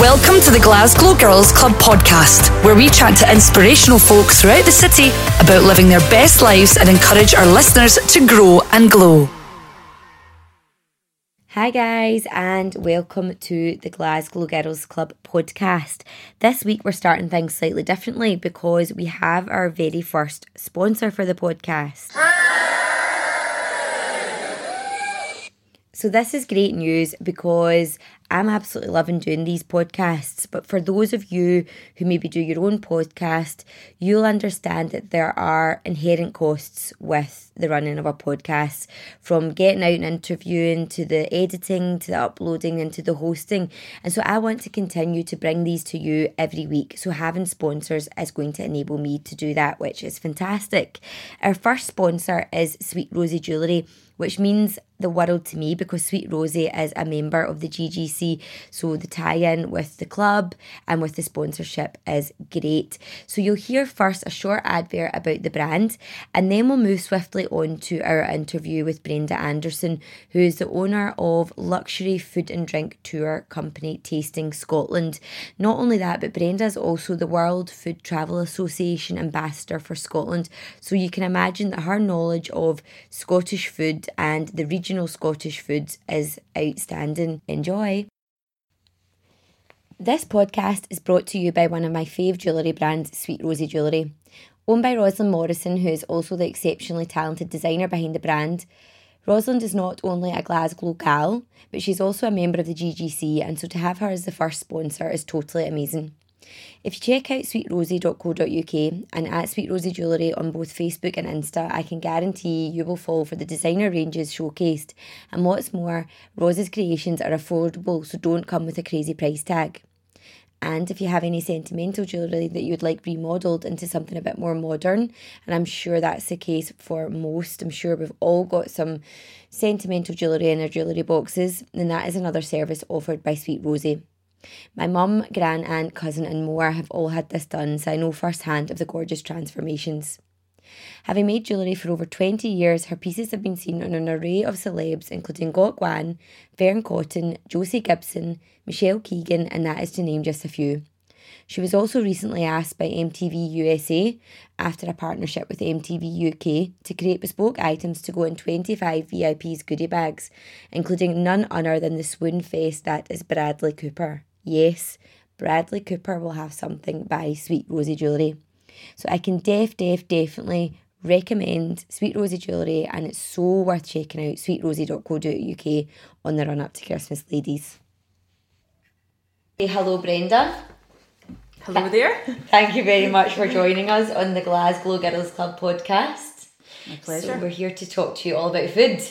Welcome to the Glasgow Girls Club podcast, where we chat to inspirational folk throughout the city about living their best lives and encourage our listeners to grow and glow. Hi, guys, and welcome to the Glasgow Girls Club podcast. This week, we're starting things slightly differently because we have our very first sponsor for the podcast. So, this is great news because I'm absolutely loving doing these podcasts. But for those of you who maybe do your own podcast, you'll understand that there are inherent costs with the running of a podcast from getting out and interviewing to the editing to the uploading and to the hosting. And so, I want to continue to bring these to you every week. So, having sponsors is going to enable me to do that, which is fantastic. Our first sponsor is Sweet Rosie Jewellery which means the world to me because Sweet Rosie is a member of the GGC. So the tie in with the club and with the sponsorship is great. So you'll hear first a short advert about the brand, and then we'll move swiftly on to our interview with Brenda Anderson, who is the owner of luxury food and drink tour company Tasting Scotland. Not only that, but Brenda is also the World Food Travel Association ambassador for Scotland. So you can imagine that her knowledge of Scottish food and the Scottish foods is outstanding. Enjoy! This podcast is brought to you by one of my fave jewellery brands, Sweet Rosie Jewellery. Owned by Rosalind Morrison, who is also the exceptionally talented designer behind the brand. Rosalind is not only a Glasgow gal, but she's also a member of the GGC, and so to have her as the first sponsor is totally amazing. If you check out sweetrosie.co.uk and at Sweet Rosie Jewellery on both Facebook and Insta, I can guarantee you will fall for the designer ranges showcased. And what's more, Rose's creations are affordable, so don't come with a crazy price tag. And if you have any sentimental jewellery that you'd like remodelled into something a bit more modern, and I'm sure that's the case for most, I'm sure we've all got some sentimental jewellery in our jewellery boxes, then that is another service offered by Sweet Rosie. My mum, gran, aunt, cousin, and more have all had this done, so I know firsthand of the gorgeous transformations. Having made jewellery for over 20 years, her pieces have been seen on an array of celebs, including Gok Wan, Fearne Cotton, Josie Gibson, Michelle Keegan, and that is to name just a few. She was also recently asked by MTV USA, after a partnership with MTV UK, to create bespoke items to go in 25 VIP's goodie bags, including none other than the swoon face that is Bradley Cooper. Yes, Bradley Cooper will have something by Sweet Rosie Jewellery. So I can def, def, definitely recommend Sweet Rosie Jewellery and it's so worth checking out sweetrosie.co.uk on the run up to Christmas, ladies. Hey, hello, Brenda. Hello there. Thank you very much for joining us on the Glasgow Girls Club podcast. My pleasure. So we're here to talk to you all about food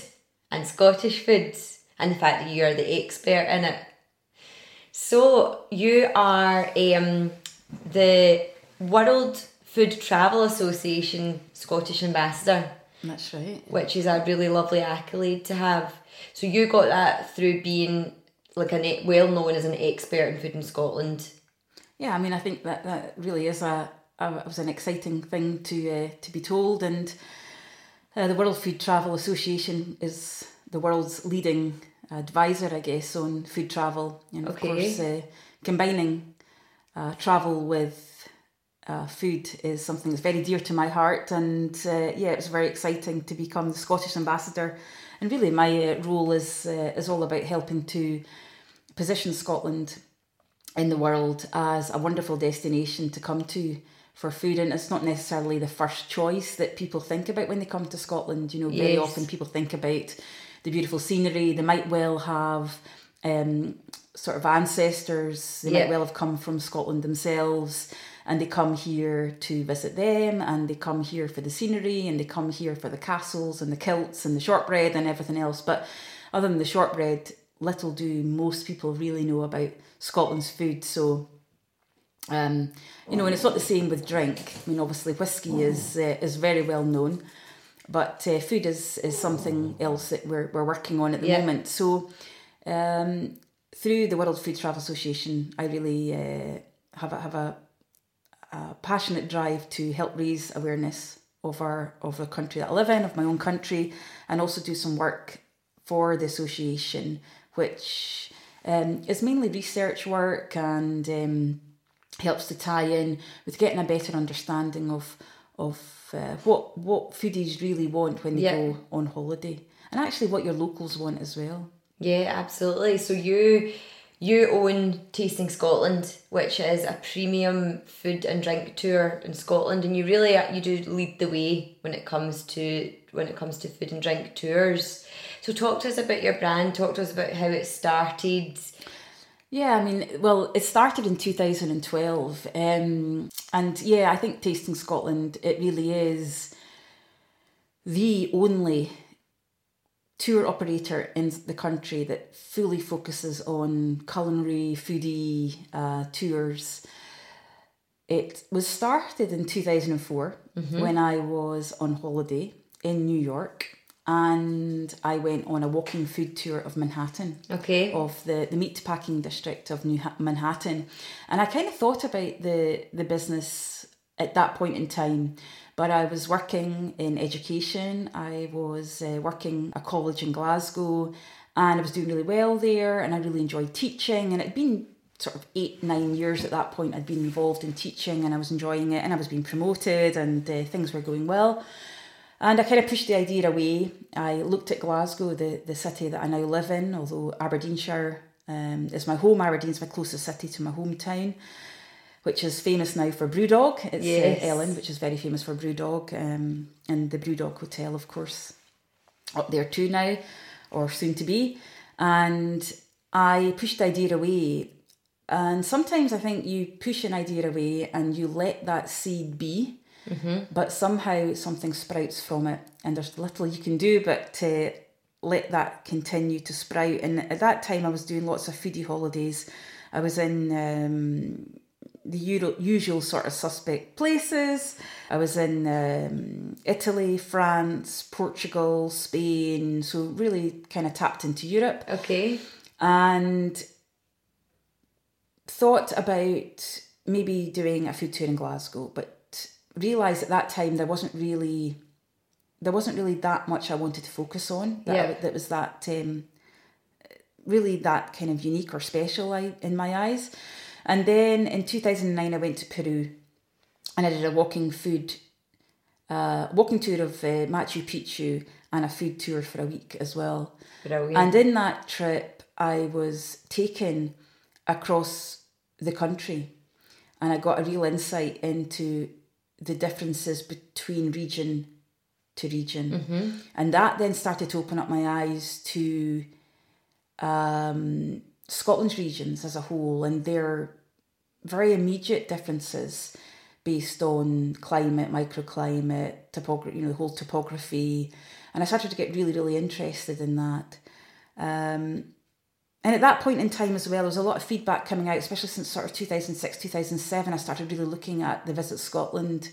and Scottish foods and the fact that you are the expert in it. So you are um, the World Food Travel Association Scottish Ambassador. That's right. Which is a really lovely accolade to have. So you got that through being like a well known as an expert in food in Scotland. Yeah, I mean, I think that that really is a, a was an exciting thing to uh, to be told, and uh, the World Food Travel Association is the world's leading advisor, I guess, on food travel, and of course, uh, combining uh, travel with uh, food is something that's very dear to my heart, and uh, yeah, it was very exciting to become the Scottish ambassador, and really, my uh, role is uh, is all about helping to position Scotland in the world as a wonderful destination to come to for food. And it's not necessarily the first choice that people think about when they come to Scotland. You know very Yes. often people think about the beautiful scenery they might well have um, sort of ancestors they Yeah. might well have come from Scotland themselves and they come here to visit them and they come here for the scenery and they come here for the castles and the kilts and the shortbread and everything else but other than the shortbread little do most people really know about Scotland's food so um, you know, and it's not the same with drink. I mean, obviously, whiskey is uh, is very well known, but uh, food is is something else that we're we're working on at the Yeah. moment. So, um, through the World Food Travel Association, I really uh, have a, have a, a passionate drive to help raise awareness of our of the country that I live in, of my own country, and also do some work for the association, which um, is mainly research work and um, helps to tie in with getting a better understanding of of uh, what what foodies really want when they Yeah. go on holiday, and actually what your locals want as well. Yeah, absolutely. So you you own Tasting Scotland, which is a premium food and drink tour in Scotland, and you really you do lead the way when it comes to when it comes to food and drink tours. So talk to us about your brand. Talk to us about how it started. Yeah, I mean, well, it started in 2012. Um, and yeah, I think Tasting Scotland, it really is the only tour operator in the country that fully focuses on culinary, foodie uh, tours. It was started in 2004 when I was on holiday in New York and I went on a walking food tour of Manhattan Okay. of the, the meat packing district of New ha- Manhattan. And I kind of thought about the, the business at that point in time, but I was working in education. I was uh, working a college in Glasgow and I was doing really well there and I really enjoyed teaching. And it'd been sort of eight, nine years at that point I'd been involved in teaching and I was enjoying it and I was being promoted and uh, things were going well. And I kind of pushed the idea away. I looked at Glasgow, the, the city that I now live in, although Aberdeenshire um, is my home. Aberdeen's my closest city to my hometown, which is famous now for Brewdog. It's Yes. uh, Ellon, which is very famous for Brewdog, um, and the Brewdog Hotel, of course, up there too now, or soon to be. And I pushed the idea away. And sometimes I think you push an idea away and you let that seed be but somehow something sprouts from it and there's little you can do but to let that continue to sprout. And at that time i was doing lots of foodie holidays. I was in um, the Euro- usual sort of suspect places. I was in um, italy france portugal spain so really kind of tapped into europe. Okay. and thought about maybe doing a food tour in Glasgow, but realised at that time there wasn't really there wasn't really that much I wanted to focus on. That, Yeah. that was that um, really that kind of unique or special I, in my eyes. And then in 2009 I went to Peru and I did a walking food uh, walking tour of uh, Machu Picchu and a food tour for a week as well. Brilliant. And in that trip, I was taken across the country and I got a real insight into the differences between region to region. And that then started to open up my eyes to um, Scotland's regions as a whole and their very immediate differences based on climate, microclimate, topography, you know, the whole topography. And I started to get really, really interested in that. Um, and at that point in time as well, there was a lot of feedback coming out, especially since sort of 2006, 2007. I started really looking at the Visit Scotland,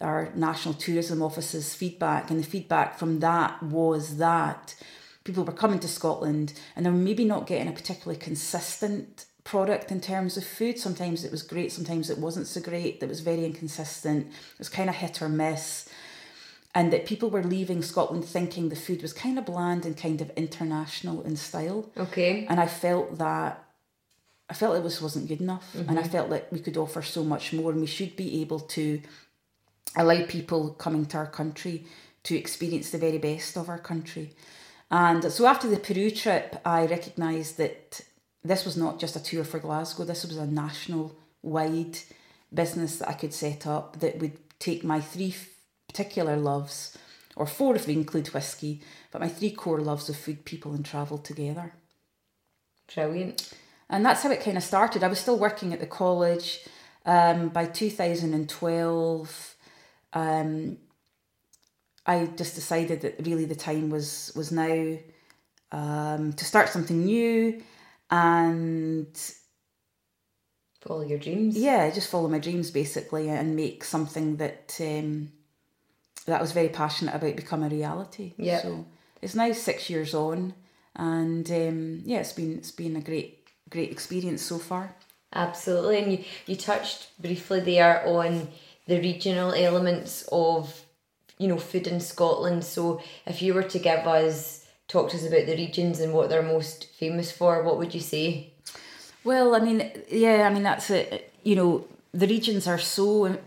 our National Tourism Office's feedback. And the feedback from that was that people were coming to Scotland and they were maybe not getting a particularly consistent product in terms of food. Sometimes it was great, sometimes it wasn't so great. That was very inconsistent. It was kind of hit or miss and that people were leaving Scotland thinking the food was kind of bland and kind of international in style. okay. And I felt that I felt it was wasn't good enough, and I mm-hmm. felt that we could offer so much more, and we should be able to allow people coming to our country to experience the very best of our country. And so after the Peru trip, I recognised that this was not just a tour for Glasgow. This was a national wide business that I could set up that would take my three particular loves, or four if we include whiskey, but my three core loves of food, people, and travel together. Brilliant. And that's how it kind of started. I was still working at the college. Um, by 2012, um, I just decided that really the time was was now um, to start something new and Follow your dreams. yeah, just follow my dreams basically and make something that um, that I was very passionate about become a reality. Yeah. So it's now six years on, and um, yeah, it's been it's been a great great experience so far. Absolutely. And you, you touched briefly there on the regional elements of, you know, food in Scotland. So if you were to give us talk to us about the regions and what they're most famous for, what would you say? Well, I mean, yeah, I mean that's it. You know, the regions are so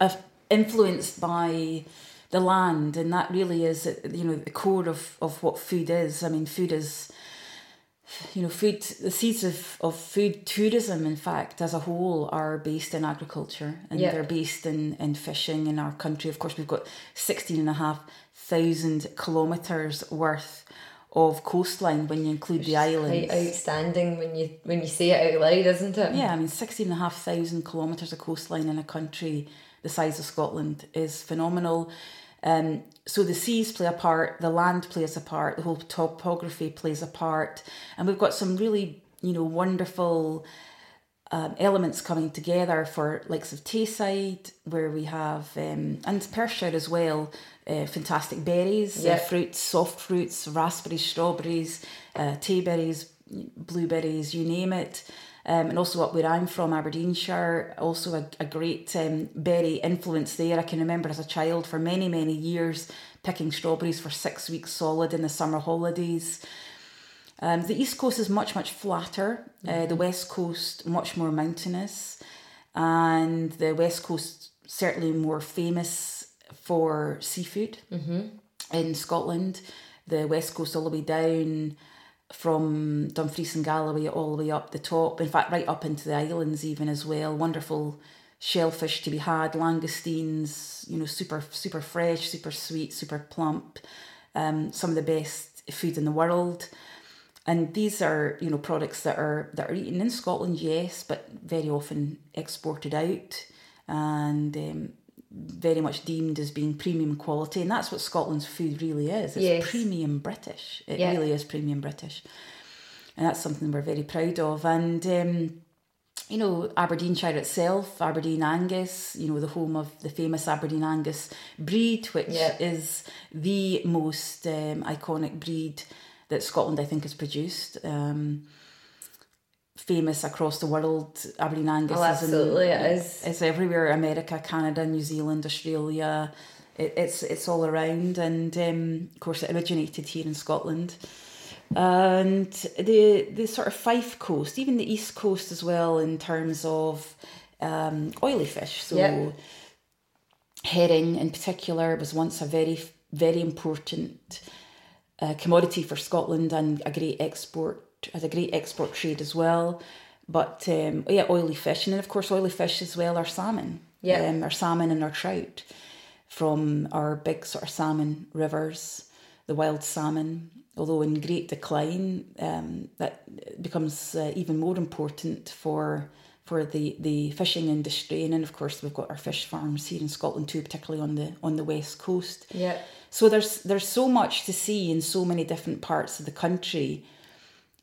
influenced by the land, and that really is, you know, the core of of what food is. I mean, food is you know, food, the seeds of, of food tourism, in fact, as a whole, are based in agriculture and they're based in, in fishing in our country. Of course, we've got 16 and a half thousand kilometres worth of coastline when you include Which the islands. Quite outstanding when you when you say it out loud, isn't it? Yeah, I mean, 16 and a half thousand kilometres of coastline in a country the size of Scotland is phenomenal. Um, so the seas play a part, the land plays a part, the whole topography plays a part, and we've got some really, you know, wonderful um, elements coming together for likes of Tayside, where we have um, and Perthshire as well, uh, fantastic berries, yep. uh, fruits, soft fruits, raspberries, strawberries, uh, tayberries, blueberries, you name it. Um, and also up where I'm from, Aberdeenshire, also a, a great um, berry influence there. I can remember as a child for many, many years picking strawberries for six weeks solid in the summer holidays. Um, the east coast is much, much flatter, mm-hmm. uh, the west coast much more mountainous, and the west coast certainly more famous for seafood mm-hmm. in Scotland. The west coast all the way down from Dumfries and Galloway all the way up the top. In fact, right up into the islands even as well. Wonderful shellfish to be had, langoustines, you know, super super fresh, super sweet, super plump. Um, some of the best food in the world. And these are, you know, products that are that are eaten in Scotland, yes, but very often exported out. And um, very much deemed as being premium quality, and that's what Scotland's food really is. It's yes. premium British. It yeah. really is premium British, and that's something we're very proud of. And um, you know, Aberdeenshire itself, Aberdeen Angus, you know, the home of the famous Aberdeen Angus breed, which yeah. is the most um, iconic breed that Scotland, I think, has produced. Um, famous across the world. Aberdeen Angus oh, absolutely, is in, it is. It's everywhere: America, Canada, New Zealand, Australia. It, it's it's all around, and um, of course, it originated here in Scotland. And the the sort of Fife coast, even the east coast as well, in terms of um, oily fish. So yep. herring, in particular, was once a very very important uh, commodity for Scotland and a great export has a great export trade as well. But um, yeah, oily fish, and then of course oily fish as well are salmon. Yeah, um, our salmon and our trout from our big sort of salmon rivers, the wild salmon. Although in great decline, um, that becomes uh, even more important for for the, the fishing industry, and then of course we've got our fish farms here in Scotland too, particularly on the on the west coast. Yeah. So there's there's so much to see in so many different parts of the country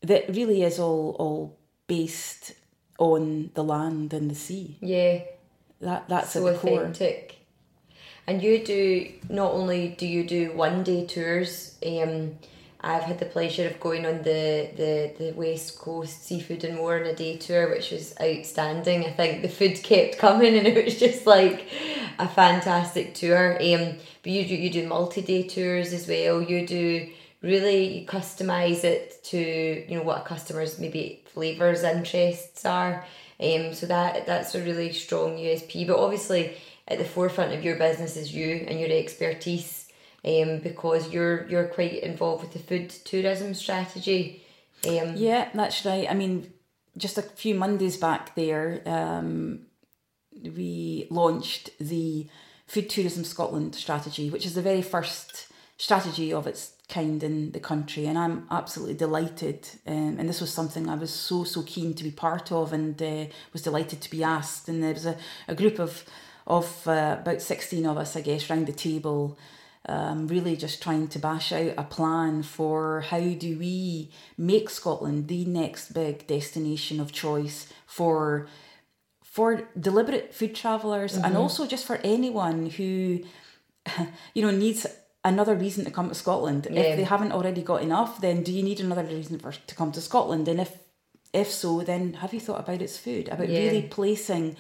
that really is all all based on the land and the sea. Yeah. That that's so at the authentic. Core. And you do not only do you do one day tours, um, I've had the pleasure of going on the, the, the West Coast Seafood and More on a day tour, which was outstanding. I think the food kept coming and it was just like a fantastic tour. Um, but you do you do multi day tours as well. You do really customize it to you know what a customer's maybe flavors interests are. Um so that that's a really strong usp but obviously at the forefront of your business is you and your expertise um because you're you're quite involved with the food tourism strategy. Um yeah that's right. I mean just a few mondays back there um we launched the food tourism scotland strategy which is the very first strategy of its kind in the country, and I'm absolutely delighted. Um, and this was something I was so so keen to be part of, and uh, was delighted to be asked. And there was a, a group of of uh, about sixteen of us, I guess, round the table. Um, really just trying to bash out a plan for how do we make Scotland the next big destination of choice for for deliberate food travelers mm-hmm. and also just for anyone who you know needs another reason to come to Scotland. Yeah. If they haven't already got enough, then do you need another reason for to come to Scotland? And if if so, then have you thought about its food? About yeah. really placing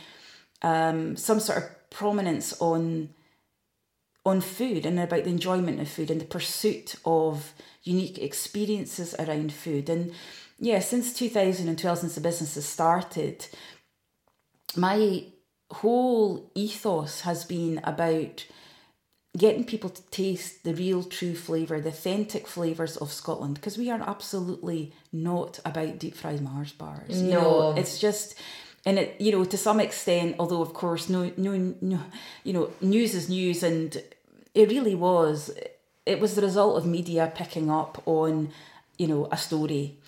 um, some sort of prominence on on food and about the enjoyment of food and the pursuit of unique experiences around food. And yeah, since 2012, since the business has started, my whole ethos has been about getting people to taste the real true flavour, the authentic flavours of Scotland, because we are absolutely not about deep fried Mars bars. No. You know, it's just and it you know to some extent although of course no no no you know news is news and it really was it was the result of media picking up on you know a story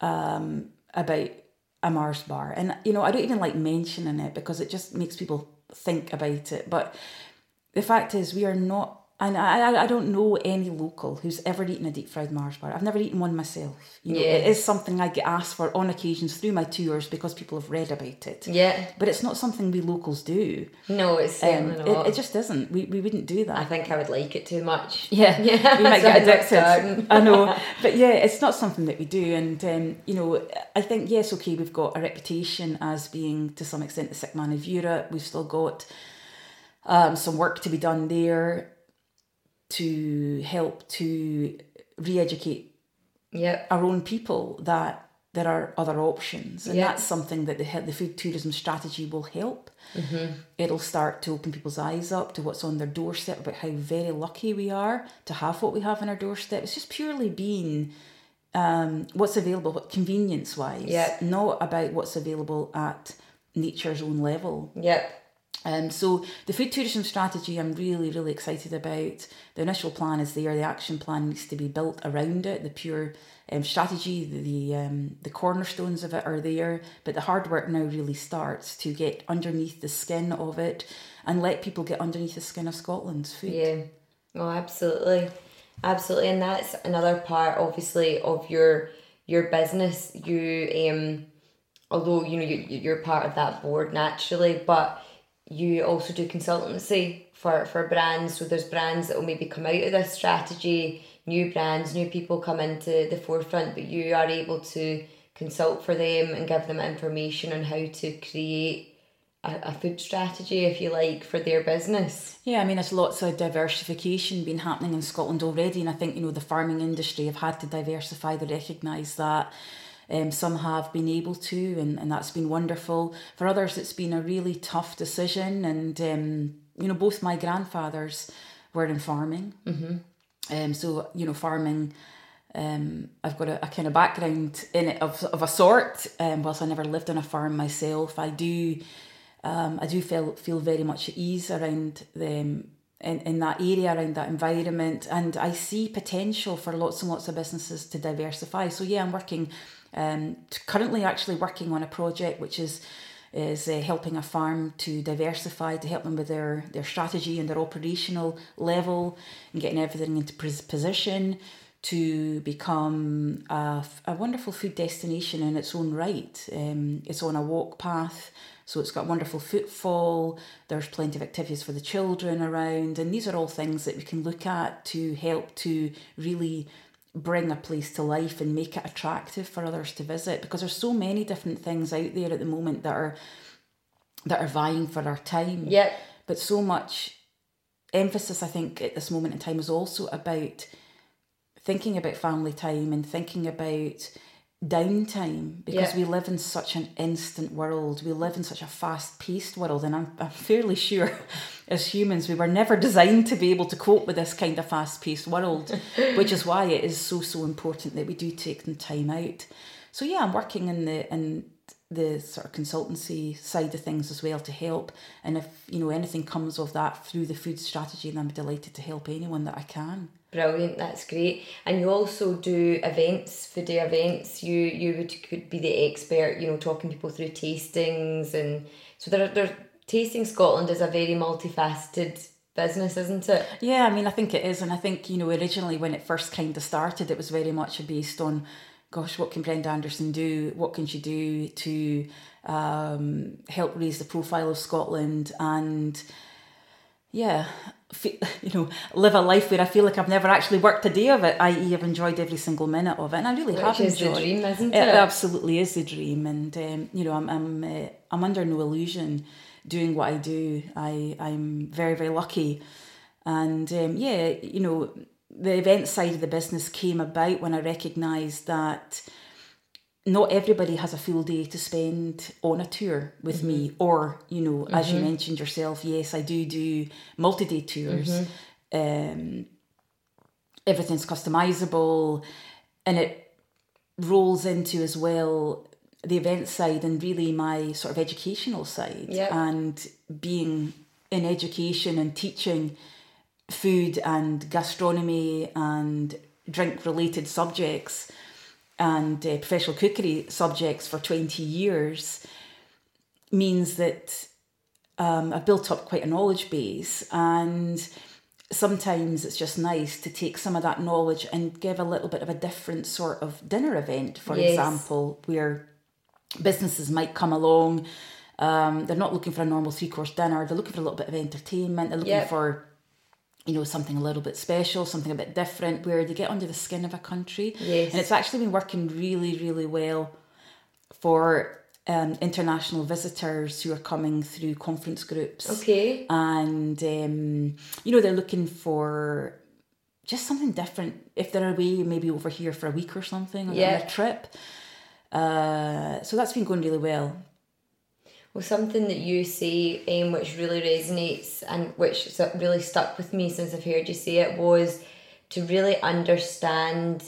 um, about a Mars bar and you know I don't even like mentioning it because it just makes people think about it but the fact is we are not and I, I don't know any local who's ever eaten a deep fried Mars bar. I've never eaten one myself. You know, Yeah. it is something I get asked for on occasions through my tours because people have read about it. Yeah. But it's not something we locals do. No, it's Um, it, it just isn't. We, we wouldn't do that. I think I would like it too much. Yeah, Yeah, we might get addicted. I know, but yeah, it's not something that we do, and um, you know, I think yes, okay, we've got a reputation as being to some extent the sick man of Europe. We've still got um, some work to be done there to help to re-educate Yep. our own people that there are other options, and Yeah. that's something that the the food tourism strategy will help. It'll start to open people's eyes up to what's on their doorstep about how very lucky we are to have what we have on our doorstep. It's just purely being um, what's available, convenience wise, Yeah. not about what's available at nature's own level. Yep. Um, so the food tourism strategy, I'm really, really excited about. The initial plan is there. The action plan needs to be built around it. The pure um, strategy, the the, um, the cornerstones of it are there, but the hard work now really starts to get underneath the skin of it and let people get underneath the skin of Scotland's food. Yeah. Oh, absolutely, absolutely, and that's another part, obviously, of your your business. You um, although you know you you're part of that board naturally, but you also do consultancy for for brands. So there's brands that will maybe come out of this strategy, new brands, new people come into the forefront, but you are able to consult for them and give them information on how to create a, food strategy, if you like, for their business. Yeah, I mean, there's lots of diversification been happening in Scotland already, and I think you know the farming industry have had to diversify. They recognise that. Um, some have been able to, and, and that's been wonderful. For others, it's been a really tough decision, and um, you know, both my grandfathers were in farming, mm-hmm. um, so you know, farming. Um, I've got a, a kind of background in it of, of a sort. Um, whilst I never lived on a farm myself, I do um, I do feel feel very much at ease around them in, in that area, around that environment, and I see potential for lots and lots of businesses to diversify. So yeah, I'm working um, currently actually working on a project which is is uh, helping a farm to diversify, to help them with their their strategy and their operational level, and getting everything into position to become a, a wonderful food destination in its own right. Um, it's on a walk path, so it's got wonderful footfall. There's plenty of activities for the children around, and these are all things that we can look at to help to really bring a place to life and make it attractive for others to visit because there's so many different things out there at the moment that are that are vying for our time Yeah. but so much emphasis i think at this moment in time is also about thinking about family time and thinking about downtime because Yeah. we live in such an instant world. We live in such a fast-paced world and I'm, I'm fairly sure as humans we were never designed to be able to cope with this kind of fast-paced world which is why it is so so important that we do take the time out. So yeah i'm working in the in the sort of consultancy side of things as well to help. And if you know anything comes of that through the food strategy then i'm delighted to help anyone that i can Brilliant, that's great. And you also do events, food day events. You you would could be the expert, you know, talking people through tastings and so there there Tasting Scotland is a very multifaceted business, isn't it? Yeah, I mean, I think it is, and I think you know originally when it first kind of started, it was very much based on, gosh, what can Brenda Anderson do? What can she do to um, help raise the profile of Scotland and yeah, you know, live a life where I feel like I've never actually worked a day of it, i.e., I've enjoyed every single minute of it, and I really Which have is the enjoyed. dream, isn't it? it? absolutely is the dream, and um, you know, I'm I'm uh, I'm under no illusion doing what I do. I I'm very very lucky. And um, yeah, you know, the event side of the business came about when I recognised that not everybody has a full day to spend on a tour with mm-hmm. me or you know mm-hmm. as you mm-hmm. mentioned yourself yes i do do multi-day tours mm-hmm. um, everything's customizable and it rolls into as well the event side and really my sort of educational side yep. and being in education and teaching food and gastronomy and drink related subjects and uh, professional cookery subjects for 20 years means that um, I've built up quite a knowledge base and sometimes it's just nice to take some of that knowledge and give a little bit of a different sort of dinner event, for yes. example, where businesses might come along. Um, they're not looking for a normal three course dinner, they're looking for a little bit of entertainment, they're looking yep. for you know something a little bit special something a bit different where they get under the skin of a country. Yes. and it's actually been working really really well for um, international visitors who are coming through conference groups. Okay. And um, you know they're looking for just something different. If they're away maybe over here for a week or something or yeah. on a trip. Uh, so that's been going really well well, something that you say, um, which really resonates and which really stuck with me since I've heard you say it, was to really understand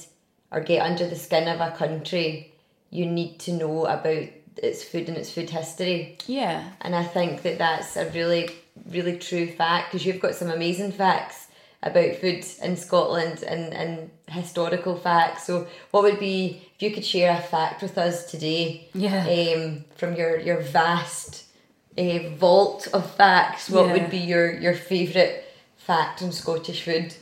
or get under the skin of a country, you need to know about its food and its food history. Yeah. And I think that that's a really, really true fact because you've got some amazing facts about food in Scotland and, and historical facts. So, what would be if you could share a fact with us today? Yeah. Um, from your your vast uh, vault of facts, what yeah. would be your your favourite fact on Scottish food?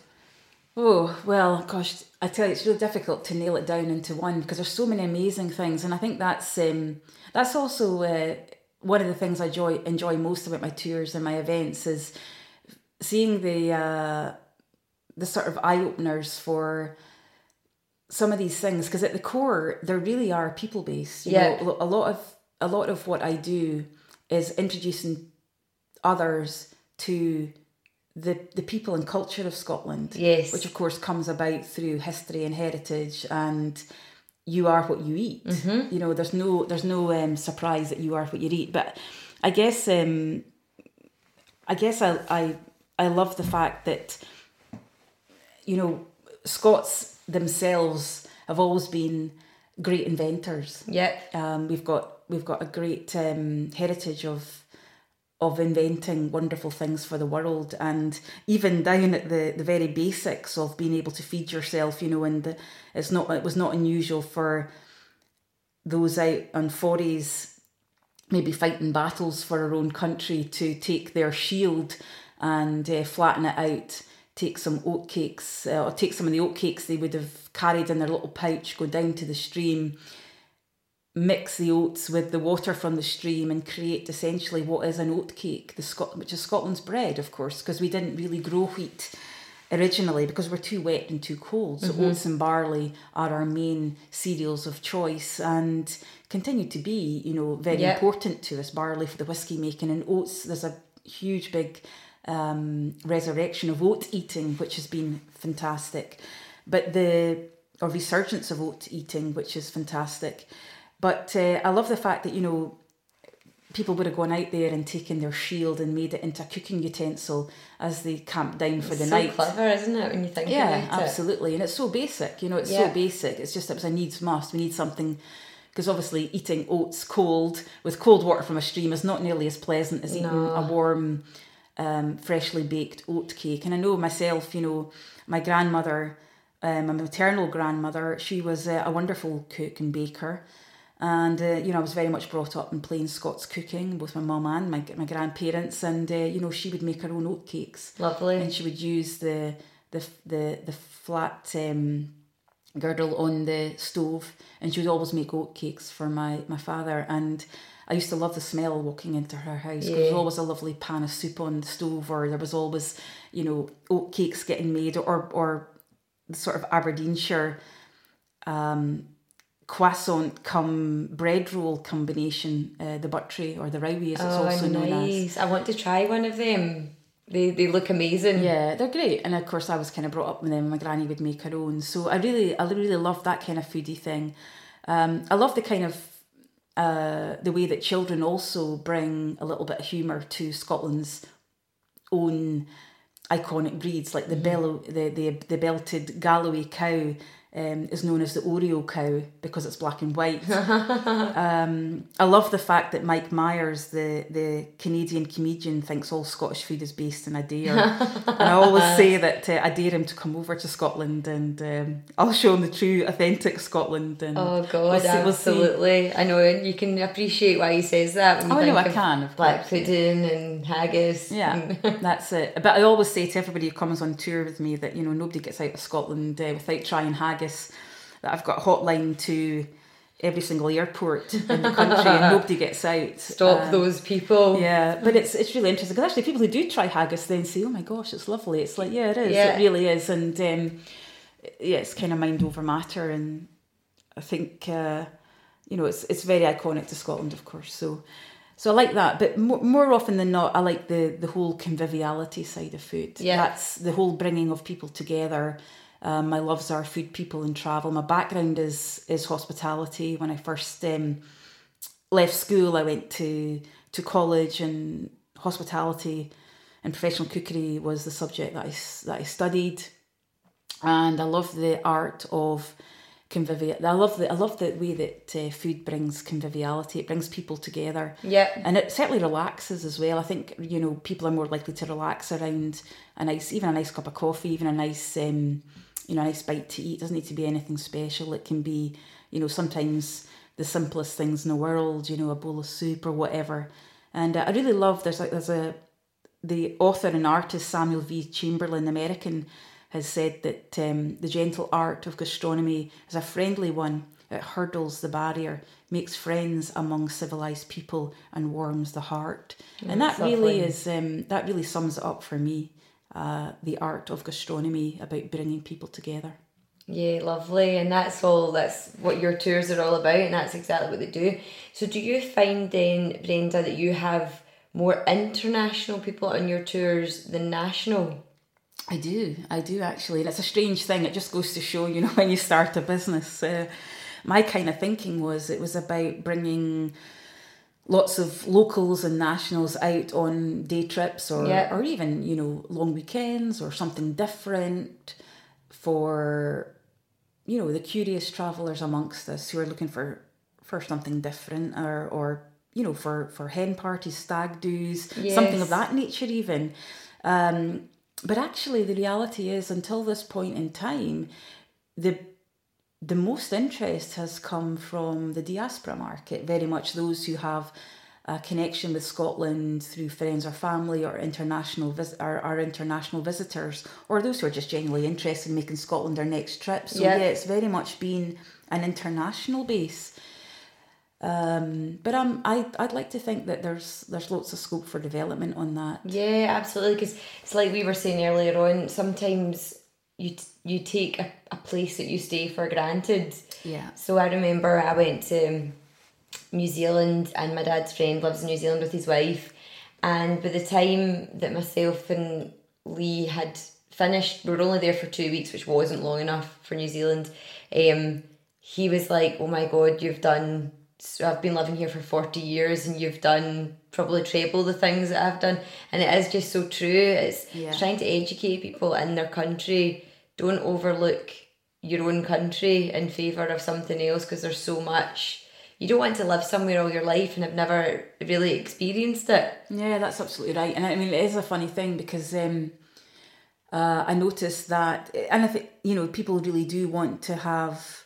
Oh well, gosh, I tell you, it's really difficult to nail it down into one because there's so many amazing things, and I think that's um, that's also uh, one of the things I enjoy enjoy most about my tours and my events is seeing the uh, the sort of eye openers for some of these things because at the core there really are people based. yeah, know, a lot of a lot of what I do is introducing others to the the people and culture of Scotland. Yes, which of course comes about through history and heritage and you are what you eat. Mm-hmm. You know, there's no there's no um, surprise that you are what you eat. But I guess um, I guess I I I love the fact that you know, Scots themselves have always been great inventors. Yep. Um, we've got we've got a great um, heritage of of inventing wonderful things for the world and even down at the, the very basics of being able to feed yourself, you know, and the, it's not it was not unusual for those out on forays maybe fighting battles for our own country to take their shield and uh, flatten it out take some oat cakes uh, or take some of the oat cakes they would have carried in their little pouch, go down to the stream, mix the oats with the water from the stream and create essentially what is an oat cake, the Scot- which is Scotland's bread, of course, because we didn't really grow wheat originally because we're too wet and too cold. So mm-hmm. oats and barley are our main cereals of choice and continue to be, you know, very yep. important to us. Barley for the whiskey making and oats. There's a huge big um, resurrection of oat eating, which has been fantastic, but the or resurgence of oat eating, which is fantastic. But uh, I love the fact that you know people would have gone out there and taken their shield and made it into a cooking utensil as they camped down for it's the so night. Clever, isn't it? When you think yeah, about it. absolutely, and it's so basic. You know, it's yeah. so basic. It's just it was a needs must. We need something because obviously eating oats cold with cold water from a stream is not nearly as pleasant as eating no. a warm um, freshly baked oat cake. And I know myself, you know, my grandmother, um, my maternal grandmother, she was uh, a wonderful cook and baker. And, uh, you know, I was very much brought up in plain Scots cooking, both my mum and my, my grandparents. And, uh, you know, she would make her own oat cakes. Lovely. And she would use the, the, the, the flat um, girdle on the stove. And she would always make oat cakes for my, my father. And I used to love the smell walking into her house because yeah. there was always a lovely pan of soup on the stove, or there was always, you know, oat cakes getting made, or or the sort of Aberdeenshire um, croissant come bread roll combination, uh, the buttery or the rowie as it's oh, also nice. known as. I want to try one of them. They, they look amazing. Yeah, they're great. And of course, I was kind of brought up with them. My granny would make her own. So I really, I really love that kind of foodie thing. Um, I love the kind of uh, the way that children also bring a little bit of humour to Scotland's own iconic breeds, like the mm-hmm. bellow, the, the the belted Galloway cow um, is known as the Oreo cow because it's black and white. um, I love the fact that Mike Myers, the, the Canadian comedian, thinks all Scottish food is based in a dare. and I always say that uh, I dare him to come over to Scotland and um, I'll show him the true, authentic Scotland. And oh, God, we'll see, absolutely. We'll I know, and you can appreciate why he says that. Oh, I know, I can. Black pudding and haggis. Yeah, that's it. But I always say to everybody who comes on tour with me that, you know, nobody gets out of Scotland uh, without trying haggis haggis that I've got a hotline to every single airport in the country and nobody gets out. Stop um, those people. Yeah, but it's it's really interesting because actually people who do try haggis then say, oh my gosh, it's lovely. It's like, yeah, it is. Yeah. It really is. And um, yeah, it's kind of mind over matter. And I think, uh, you know, it's it's very iconic to Scotland, of course. So so I like that. But more, more often than not, I like the, the whole conviviality side of food. Yeah. That's the whole bringing of people together um, my loves are food, people, and travel. My background is is hospitality. When I first um, left school, I went to to college, and hospitality and professional cookery was the subject that I that I studied, and I love the art of conviviality. I love the I love the way that uh, food brings conviviality. It brings people together. Yeah, and it certainly relaxes as well. I think you know people are more likely to relax around a nice, even a nice cup of coffee, even a nice. Um, you know, a nice bite to eat. It doesn't need to be anything special. It can be, you know, sometimes the simplest things in the world, you know, a bowl of soup or whatever. And uh, I really love, there's like, there's a, the author and artist Samuel V. Chamberlain, American, has said that um, the gentle art of gastronomy is a friendly one. It hurdles the barrier, makes friends among civilized people, and warms the heart. and that really is um, that really sums it up for me uh, the art of gastronomy about bringing people together. Yeah, lovely. And that's all, that's what your tours are all about, and that's exactly what they do. So, do you find then, Brenda, that you have more international people on your tours than national? I do, I do actually. And it's a strange thing. It just goes to show, you know, when you start a business. Uh, my kind of thinking was it was about bringing lots of locals and nationals out on day trips or yeah. or even you know long weekends or something different for you know the curious travelers amongst us who are looking for for something different or or you know for for hen parties stag do's yes. something of that nature even um, but actually the reality is until this point in time the the most interest has come from the diaspora market, very much those who have a connection with Scotland through friends or family or international vis- or, or international visitors or those who are just genuinely interested in making Scotland their next trip. So yeah, yeah it's very much been an international base. Um, but um, I I'd like to think that there's there's lots of scope for development on that. Yeah, absolutely. Because it's like we were saying earlier on. Sometimes you you take a, a place that you stay for granted. Yeah. So I remember I went to New Zealand and my dad's friend lives in New Zealand with his wife and by the time that myself and Lee had finished, we were only there for two weeks, which wasn't long enough for New Zealand. Um, he was like, "Oh my God, you've done. So I've been living here for forty years, and you've done probably treble the things that I've done." And it is just so true. It's yeah. trying to educate people in their country don't overlook your own country in favour of something else because there's so much you don't want to live somewhere all your life and have never really experienced it. Yeah, that's absolutely right. And I mean, it is a funny thing because um, uh, I noticed that, and I think, you know, people really do want to have,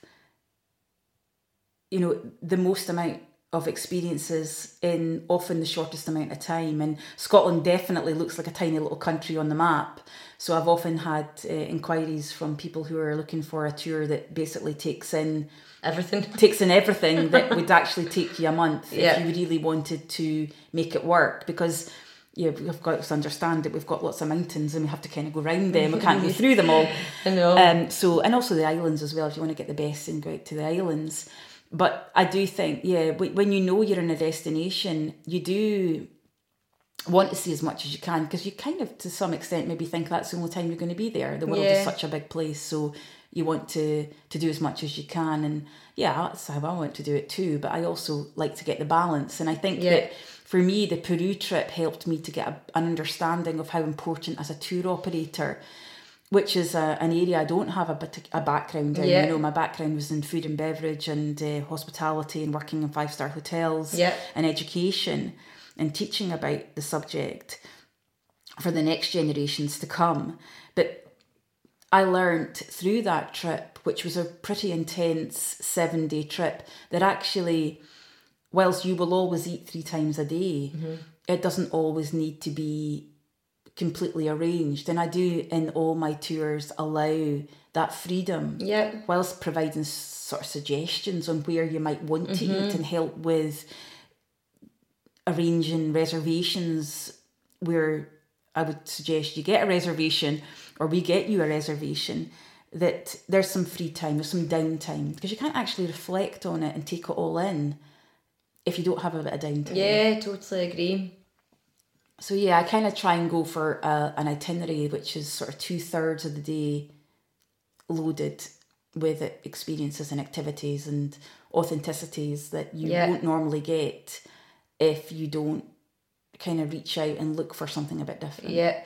you know, the most amount of experiences in often the shortest amount of time. And Scotland definitely looks like a tiny little country on the map. So I've often had uh, inquiries from people who are looking for a tour that basically takes in everything, takes in everything that would actually take you a month yeah. if you really wanted to make it work. Because yeah, we've got to understand that we've got lots of mountains and we have to kind of go round them. We can't go through them all. I know. Um, so and also the islands as well. If you want to get the best and go out to the islands, but I do think yeah, when you know you're in a destination, you do want to see as much as you can because you kind of to some extent maybe think that's the only time you're going to be there the world Yeah. is such a big place so you want to to do as much as you can and yeah that's how i want to do it too but i also like to get the balance and i think Yeah. that for me the peru trip helped me to get a, an understanding of how important as a tour operator which is a, an area I don't have a, a background in. Yeah. You know, my background was in food and beverage and uh, hospitality and working in five star hotels Yeah. and education and teaching about the subject for the next generations to come. But I learnt through that trip, which was a pretty intense seven day trip, that actually, whilst you will always eat three times a day, it doesn't always need to be completely arranged. And I do in all my tours allow that freedom Yeah. whilst providing sort of suggestions on where you might want to eat mm-hmm. and help with arranging reservations where I would suggest you get a reservation or we get you a reservation that there's some free time, there's some downtime because you can't actually reflect on it and take it all in if you don't have a bit of downtime. Yeah, totally agree. So yeah, I kind of try and go for a, an itinerary which is sort of two thirds of the day loaded with experiences and activities and authenticities that you Yeah. won't normally get if you don't kind of reach out and look for something a bit different. Yeah.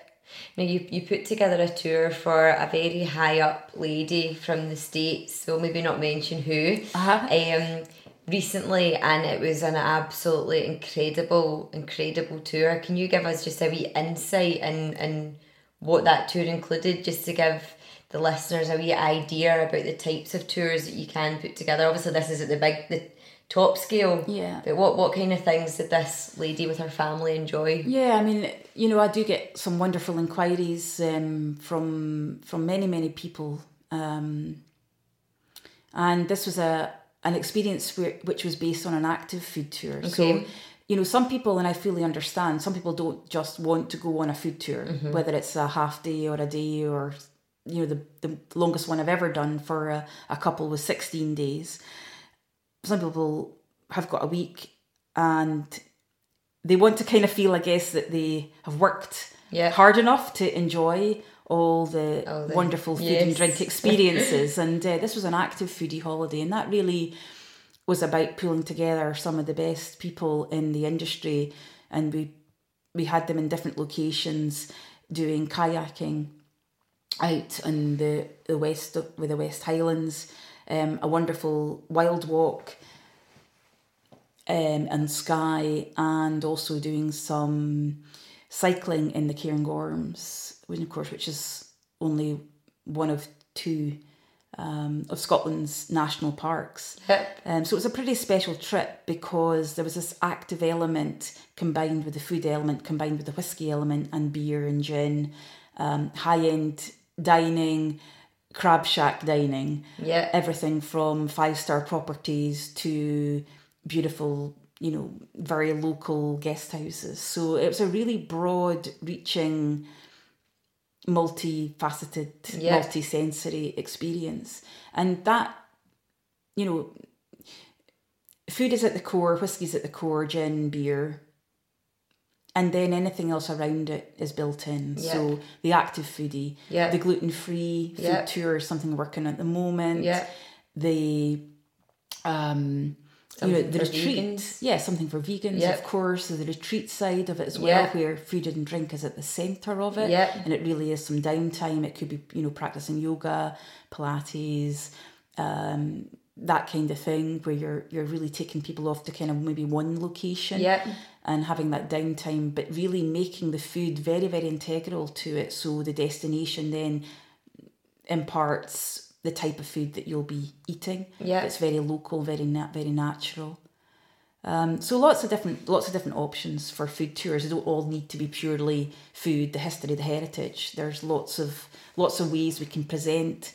Now you, you put together a tour for a very high up lady from the States, we'll maybe not mention who. Uh-huh. Um recently and it was an absolutely incredible, incredible tour. Can you give us just a wee insight in, in what that tour included, just to give the listeners a wee idea about the types of tours that you can put together? Obviously this is at the big the top scale. Yeah. But what, what kind of things did this lady with her family enjoy? Yeah, I mean, you know, I do get some wonderful inquiries um, from from many many people, um, and this was a an experience where, which was based on an active food tour. So, you know, some people, and I fully understand, some people don't just want to go on a food tour, mm-hmm. whether it's a half day or a day or you know the the longest one I've ever done for a, a couple was sixteen days. Some people have got a week and they want to kind of feel, I guess, that they have worked Yeah. hard enough to enjoy all the, All the- wonderful food and drink experiences. and uh, this was an active foodie holiday, and that really was about pulling together some of the best people in the industry, and we we had them in different locations doing kayaking out in the the west with the West Highlands, um, a wonderful wild walk um, and Skye, and also doing some cycling in the Cairngorms, which of course, which is only one of two um, of Scotland's national parks. Yep. Um, so it was a pretty special trip because there was this active element combined with the food element, combined with the whiskey element and beer and gin, um, high end dining, crab shack dining, Yeah. everything from five star properties to beautiful, you know, very local guest houses. So it was a really broad reaching, multifaceted, Yeah. multi-sensory experience. And that, you know, food is at the core, whiskey's at the core, gin, beer. And then anything else around it is built in. Yeah. So the active foodie, Yeah. the gluten free food tour is something working at the moment. Yeah. The um you know, the retreat. Yeah, something for vegans, Yeah. of course. So the retreat side of it as well, Yeah. where food and drink is at the centre of it. Yeah. And it really is some downtime. It could be, you know, practicing yoga, Pilates, um, that kind of thing, where you're you're really taking people off to kind of maybe one location Yeah. and having that downtime, but really making the food very, very integral to it. So the destination then imparts the type of food that you'll be eating. Yeah. it's very local, very nat- very natural. Um, so lots of different lots of different options for food tours. They don't all need to be purely food, the history, the heritage. There's lots of lots of ways we can present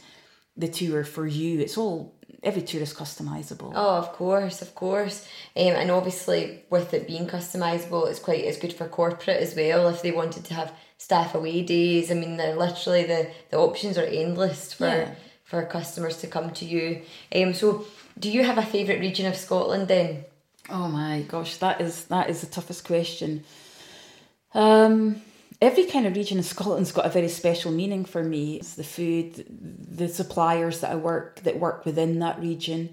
the tour for you. It's all every tour is customizable. Oh, of course, of course. Um, and obviously, with it being customizable, it's quite it's good for corporate as well. If they wanted to have staff away days, I mean, they're literally the the options are endless for Yeah. For customers to come to you. Um, so do you have a favourite region of Scotland then? Oh my gosh, that is that is the toughest question. Um, every kind of region in Scotland's got a very special meaning for me. It's the food, the suppliers that I work that work within that region,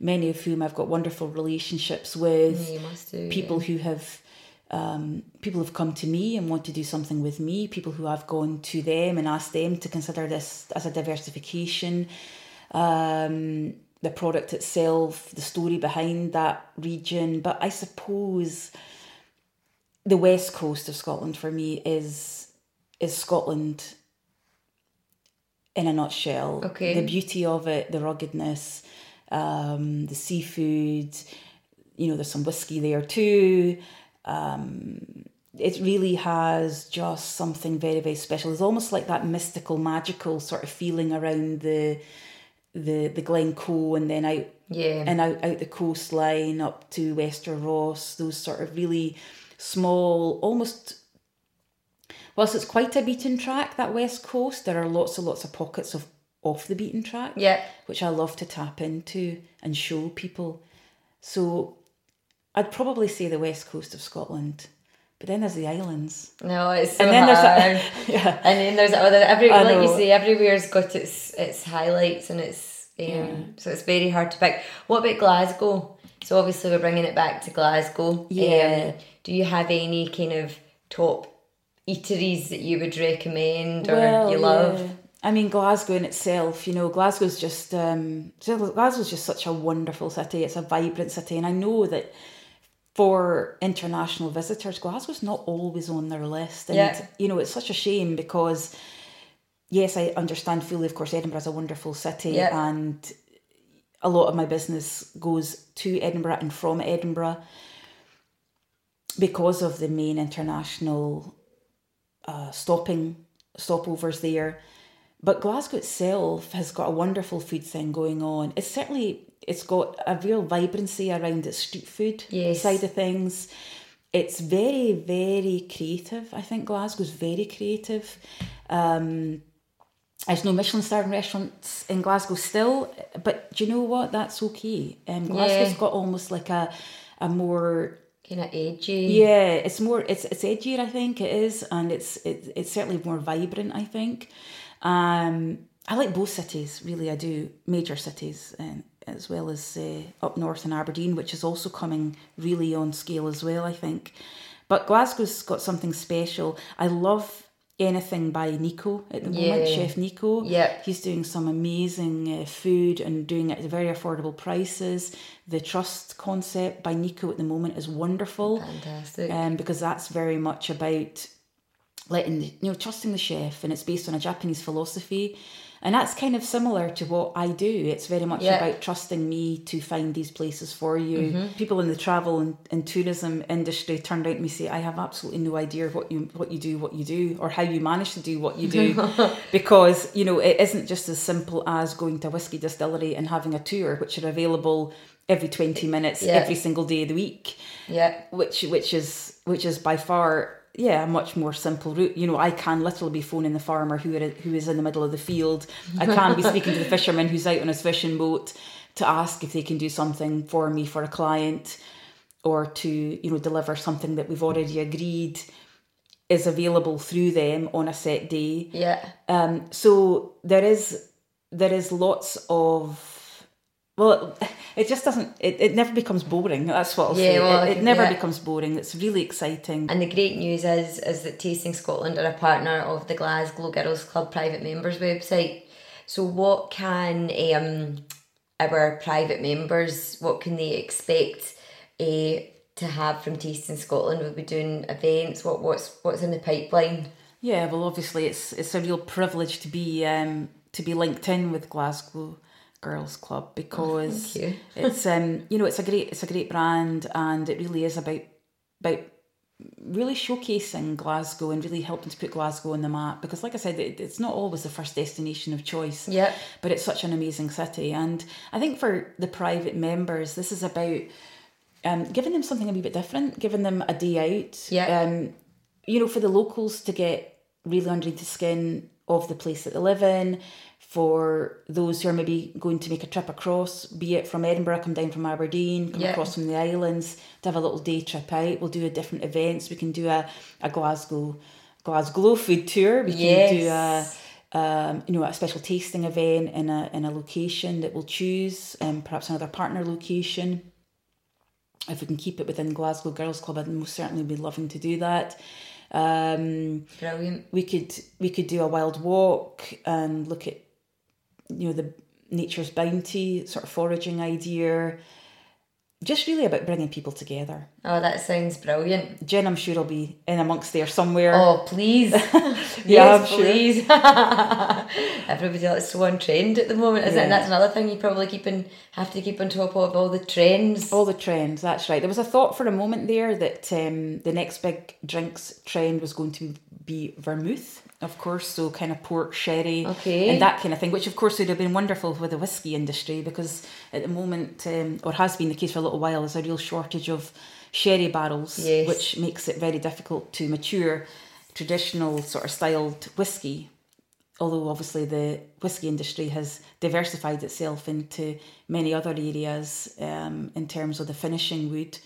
many of whom I've got wonderful relationships with. Yeah, you must do, people who have um, people have come to me and want to do something with me. People who I've gone to them and asked them to consider this as a diversification. Um, the product itself, the story behind that region, but I suppose the west coast of Scotland for me is is Scotland in a nutshell. Okay. The beauty of it, the ruggedness, um, the seafood, you know, there's some whiskey there too. Um, it really has just something very, very special. It's almost like that mystical, magical sort of feeling around the the the Glencoe and then out Yeah. and out, out the coastline up to Wester Ross, those sort of really small, almost whilst it's quite a beaten track, that west coast, there are lots and lots of pockets of off the beaten track. Yeah. Which I love to tap into and show people. So I'd probably say the west coast of Scotland. But then there's the islands. No, it's so And then there's hard. yeah. And then there's other every like you say, everywhere's got its its highlights and its um, so it's very hard to pick. What about Glasgow? So obviously we're bringing it back to Glasgow. Yeah. Um, do you have any kind of top eateries that you would recommend or you love? yeah. I mean, Glasgow in itself, you know, Glasgow's just um, Glasgow's just such a wonderful city. It's a vibrant city, and I know that for international visitors, Glasgow's not always on their list, and Yeah. you know, it's such a shame because yes, I understand fully. Of course, Edinburgh's a wonderful city, Yeah. and a lot of my business goes to Edinburgh and from Edinburgh because of the main international uh, stopping stopovers there. But Glasgow itself has got a wonderful food thing going on. It's certainly it's got a real vibrancy around its street food Yes. side of things. It's very, very creative. I think Glasgow's very creative. Um, there's no Michelin star restaurants in Glasgow still, but do you know what? That's okay. Um, Glasgow's Yeah. got almost like a a more Kind of edgy. yeah, it's more it's it's edgier. I think it is, and it's it, it's certainly more vibrant. I think. Um, I like both cities, really. I do major cities, and as well as uh, up north in Aberdeen, which is also coming really on scale as well. I think, but Glasgow's got something special. I love anything by Nico at the moment, Chef Nico. Yeah. He's doing some amazing uh, food and doing it at very affordable prices. The trust concept by Nico at the moment is wonderful Fantastic. um, because that's very much about letting the, you know trusting the chef and it's based on a Japanese philosophy and that's kind of similar to what I do it's very much Yeah. about trusting me to find these places for you mm-hmm. people in the travel and, and tourism industry turned out to me say I have absolutely no idea what you what you do what you do or how you manage to do what you do because you know it isn't just as simple as going to a whiskey distillery and having a tour which are available every 20 minutes Yeah. every single day of the week yeah. which which is which is by far yeah a much more simple route. You know i can literally be phoning the farmer who are, who is in the middle of the field. I can be speaking to the fisherman who's out on his fishing boat to ask if they can do something for me for a client or to you know deliver something that we've already agreed is available through them on a set day. Yeah. um, so there is there is lots of well, it just doesn't. It, it never becomes boring. That's what I'll Yeah, say. well, it, it never becomes boring. It's really exciting. And the great news is is that Tasting Scotland are a partner of the Glasgow Girls Club private members website. So what can um our private members what can they expect uh, to have from Tasting Scotland? We'll be doing events. What what's what's in the pipeline? Yeah, well, obviously, it's it's a real privilege to be um, to be linked in with Glasgow Girls Club because you. it's um you know it's a great it's a great brand and it really is about about really showcasing Glasgow and really helping to put Glasgow on the map because like I said it, it's not always the first destination of choice Yeah. but it's such an amazing city and I think for the private members this is about um, giving them something a wee bit different giving them a day out Yeah. um, you know for the locals to get really underneath the skin of the place that they live in. For those who are maybe going to make a trip across, be it from Edinburgh, come down from Aberdeen, come Yeah. across from the islands, to have a little day trip out. We'll do a different events. We can do a, a Glasgow Glasgow food tour. We can do a um, you know, a special tasting event in a in a location that we'll choose, and perhaps another partner location. If we can keep it within Glasgow Girls Club, I'd most certainly be loving to do that. Um, Brilliant. we could we could do a wild walk and look at you know the nature's bounty sort of foraging idea. Just really about bringing people together. Oh, that sounds brilliant. Jen, I'm sure I'll be in amongst there somewhere. Oh, please. Yeah, yes, I'm please. Everybody else so on trend at the moment, isn't it? And that's another thing you probably keep in, have to keep on top of all the trends. All the trends, that's right. There was a thought for a moment there that um, the next big drinks trend was going to be vermouth, of course, so kind of port, sherry, Okay. and that kind of thing, which of course would have been wonderful with the whiskey industry because at the moment, um, or has been the case for a little while, there's a real shortage of sherry barrels, Yes. which makes it very difficult to mature traditional sort of styled whiskey although obviously the whiskey industry has diversified itself into many other areas um, in terms of the finishing wood.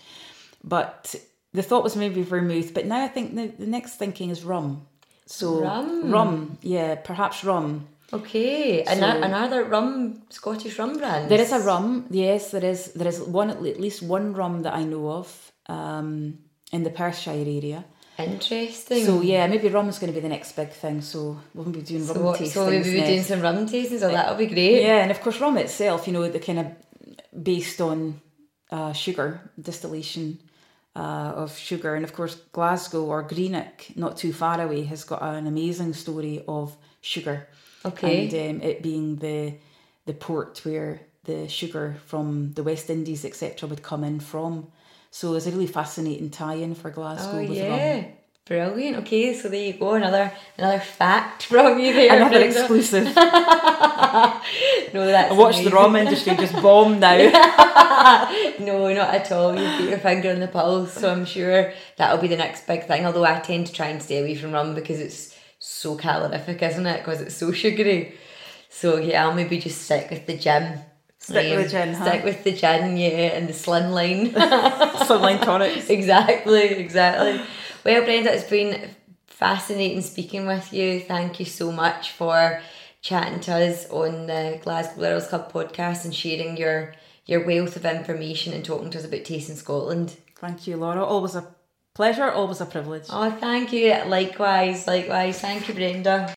But the thought was maybe vermouth, but now I think the, the next thinking is rum. So Rum. rum, yeah, perhaps rum. Okay. And, So- are, and are there rum, Scottish rum brands? There is a rum, yes, there is. There is one at least one rum that I know of um, in the Perthshire area. Interesting. So yeah, maybe rum is going to be the next big thing. So we'll be doing So, rum what, tastings so we'll be next. doing some rum tastings, so that'll be great. Yeah, and of course, rum itself, you know, the kind of based on uh, sugar distillation uh, of sugar, and of course, Glasgow or Greenock, not too far away, has got an amazing story of sugar. Okay. and um, it being the the port where the sugar from the West Indies, etc., would come in from. So it's a really fascinating tie-in for Glasgow Oh yeah. rum. Brilliant. Okay, so there you go. Another another fact from you there. Another Brenda. exclusive. No, that's I watched the amazing. rum industry just bomb now. No, not at all. You put your finger on the pulse, so I'm sure that'll be the next big thing. Although I tend to try and stay away from rum because it's so calorific, isn't it? Because it's so sugary. So yeah, I'll maybe just stick with the gin. Stick with the um, gin, huh? Stick with the gin, yeah, and the slimline. Slimline tonics. exactly, exactly. Well, Brenda, it's been fascinating speaking with you. Thank you so much for chatting to us on the Glasgow Girls Club podcast and sharing your your wealth of information and talking to us about Tasting Scotland. Thank you, Laura. Always a pleasure, always a privilege. Oh, thank you. Likewise, likewise. Thank you, Brenda.